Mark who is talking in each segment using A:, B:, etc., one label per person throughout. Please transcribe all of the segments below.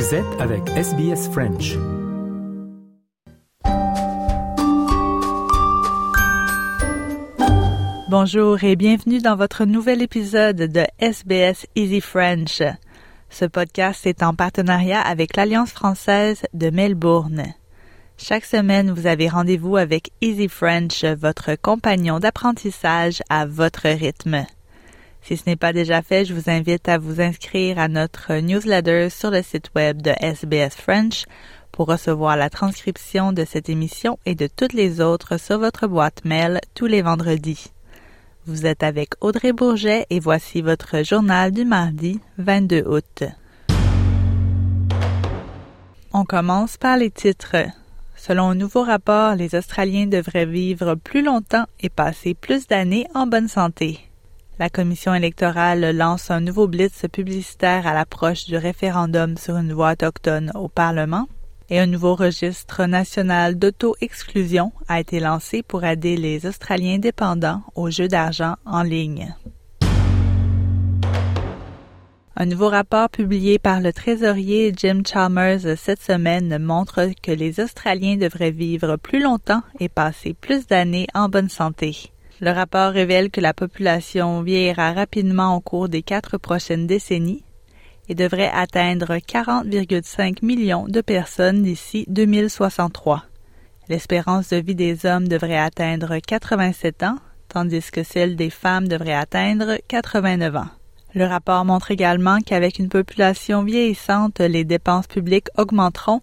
A: Vous êtes avec SBS French.
B: Bonjour et bienvenue dans votre nouvel épisode de SBS Easy French. Ce podcast est en partenariat avec l'Alliance française de Melbourne. Chaque semaine, vous avez rendez-vous avec Easy French, votre compagnon d'apprentissage à votre rythme. Si ce n'est pas déjà fait, je vous invite à vous inscrire à notre newsletter sur le site web de SBS French pour recevoir la transcription de cette émission et de toutes les autres sur votre boîte mail tous les vendredis. Vous êtes avec Audrey Bourget et voici votre journal du mardi 22 août. On commence par les titres. Selon un nouveau rapport, les Australiens devraient vivre plus longtemps et passer plus d'années en bonne santé. La commission électorale lance un nouveau blitz publicitaire à l'approche du référendum sur une voix autochtone au Parlement et un nouveau registre national d'auto-exclusion a été lancé pour aider les Australiens dépendants aux jeux d'argent en ligne. Un nouveau rapport publié par le trésorier Jim Chalmers cette semaine montre que les Australiens devraient vivre plus longtemps et passer plus d'années en bonne santé. Le rapport révèle que la population vieillira rapidement au cours des quatre prochaines décennies et devrait atteindre 40,5 millions de personnes d'ici 2063. L'espérance de vie des hommes devrait atteindre 87 ans, tandis que celle des femmes devrait atteindre 89 ans. Le rapport montre également qu'avec une population vieillissante, les dépenses publiques augmenteront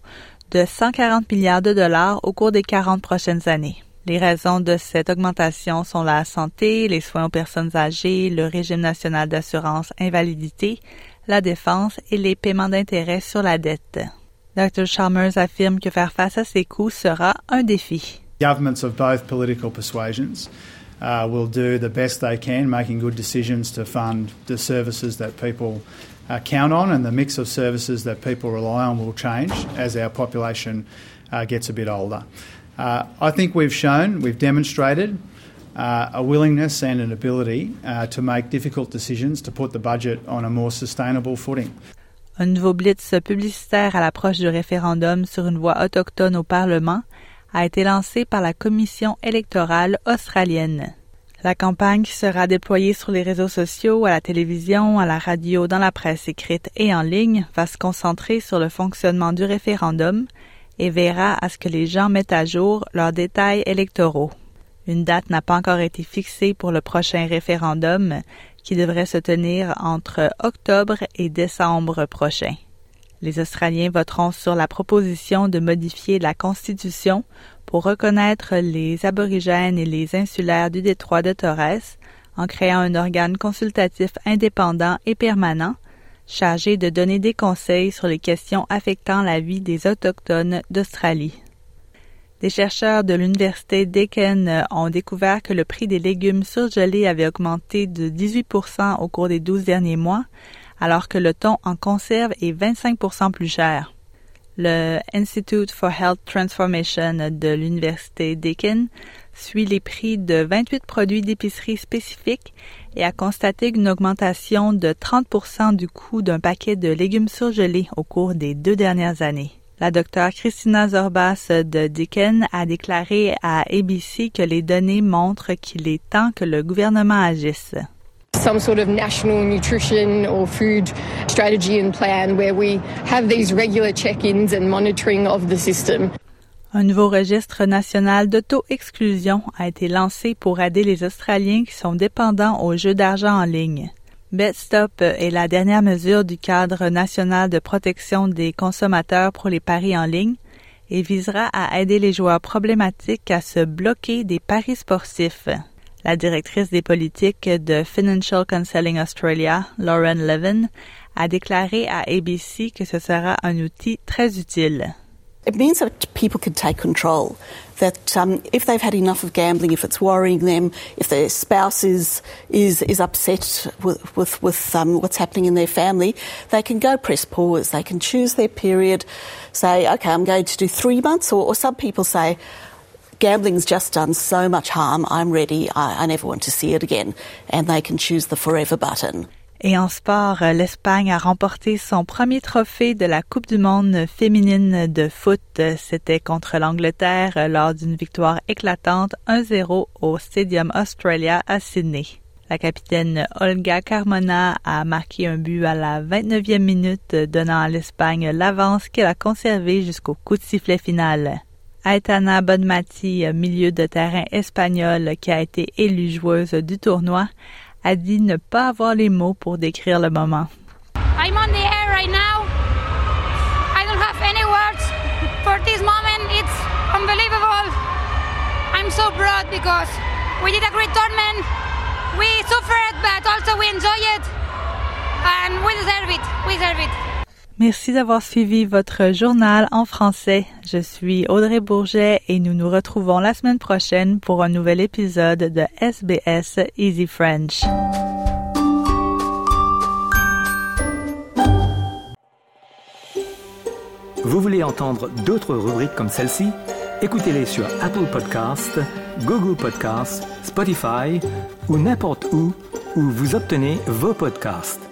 B: de 140 milliards de dollars au cours des 40 prochaines années. Les raisons de cette augmentation sont la santé, les soins aux personnes âgées, le régime national d'assurance invalidité, la défense et les paiements d'intérêts sur la dette. Dr. Chalmers affirme que faire face à ces coûts sera un défi.
C: Governments of both political persuasions uh, will do the best they can, making good decisions to fund the services that people uh, count on, and the mix of services that people rely on will change as our population uh, gets a bit older. Uh, I think we've shown, we've demonstrated uh, a willingness and an ability uh, to make difficult decisions to put the budget on a more sustainable footing.
B: Un nouveau blitz publicitaire à l'approche du référendum sur une voix autochtone au Parlement a été lancé par la Commission électorale australienne. La campagne qui sera déployée sur les réseaux sociaux, à la télévision, à la radio, dans la presse écrite et en ligne va se concentrer sur le fonctionnement du référendum et verra à ce que les gens mettent à jour leurs détails électoraux. Une date n'a pas encore été fixée pour le prochain référendum qui devrait se tenir entre octobre et décembre prochain. Les Australiens voteront sur la proposition de modifier la Constitution pour reconnaître les aborigènes et les insulaires du détroit de Torres en créant un organe consultatif indépendant et permanent chargé de donner des conseils sur les questions affectant la vie des Autochtones d'Australie. Des chercheurs de l'Université Deakin ont découvert que le prix des légumes surgelés avait augmenté de 18% au cours des 12 derniers mois, alors que le thon en conserve est 25% plus cher. Le Institute for Health Transformation de l'Université Deakin suit les prix de 28 produits d'épicerie spécifiques et a constaté une augmentation de 30 du coût d'un paquet de légumes surgelés au cours des deux dernières années. La docteure Christina Zorbas de Deakin a déclaré à ABC que les données montrent qu'il est temps que le gouvernement agisse.
D: Some sort of national nutrition or food strategy and plan where we have these regular check-ins and monitoring of the system.
B: Un nouveau registre national d'auto-exclusion a été lancé pour aider les Australiens qui sont dépendants aux jeux d'argent en ligne. BetStop est la dernière mesure du cadre national de protection des consommateurs pour les paris en ligne et visera à aider les joueurs problématiques à se bloquer des paris sportifs. La directrice des politiques de Financial Counseling Australia, Lauren Levin, a déclaré à ABC que ce sera un outil très utile.
E: It means that people can take control. That um, if they've had enough of gambling, if it's worrying them, if their spouse is is, is upset with with, with um, what's happening in their family, they can go press pause. They can choose their period. Say, okay, I'm going to do three months, or, or some people say, gambling's just done so much harm. I'm ready. I, never want to see it again, and they can choose the forever button.
B: Et en sport, l'Espagne a remporté son premier trophée de la Coupe du monde féminine de foot. C'était contre l'Angleterre lors d'une victoire éclatante 1-0 au Stadium Australia à Sydney. La capitaine Olga Carmona a marqué un but à la 29e minute, donnant à l'Espagne l'avance qu'elle a conservée jusqu'au coup de sifflet final. Aitana Bonmati, milieu de terrain espagnol qui a été élue joueuse du tournoi, a dit ne pas avoir les mots pour décrire le moment.
F: I'm on the air right now. I don't have any words for this moment. It's unbelievable. I'm so proud because we did a great tournament. We suffered, but also we enjoy it. And we deserve it. We deserve it.
B: Merci d'avoir suivi votre journal en français. Je suis Audrey Bourget et nous nous retrouvons la semaine prochaine pour un nouvel épisode de SBS Easy French.
A: Vous voulez entendre d'autres rubriques comme celle-ci? Écoutez-les sur Apple Podcasts, Google Podcasts, Spotify ou n'importe où où vous obtenez vos podcasts.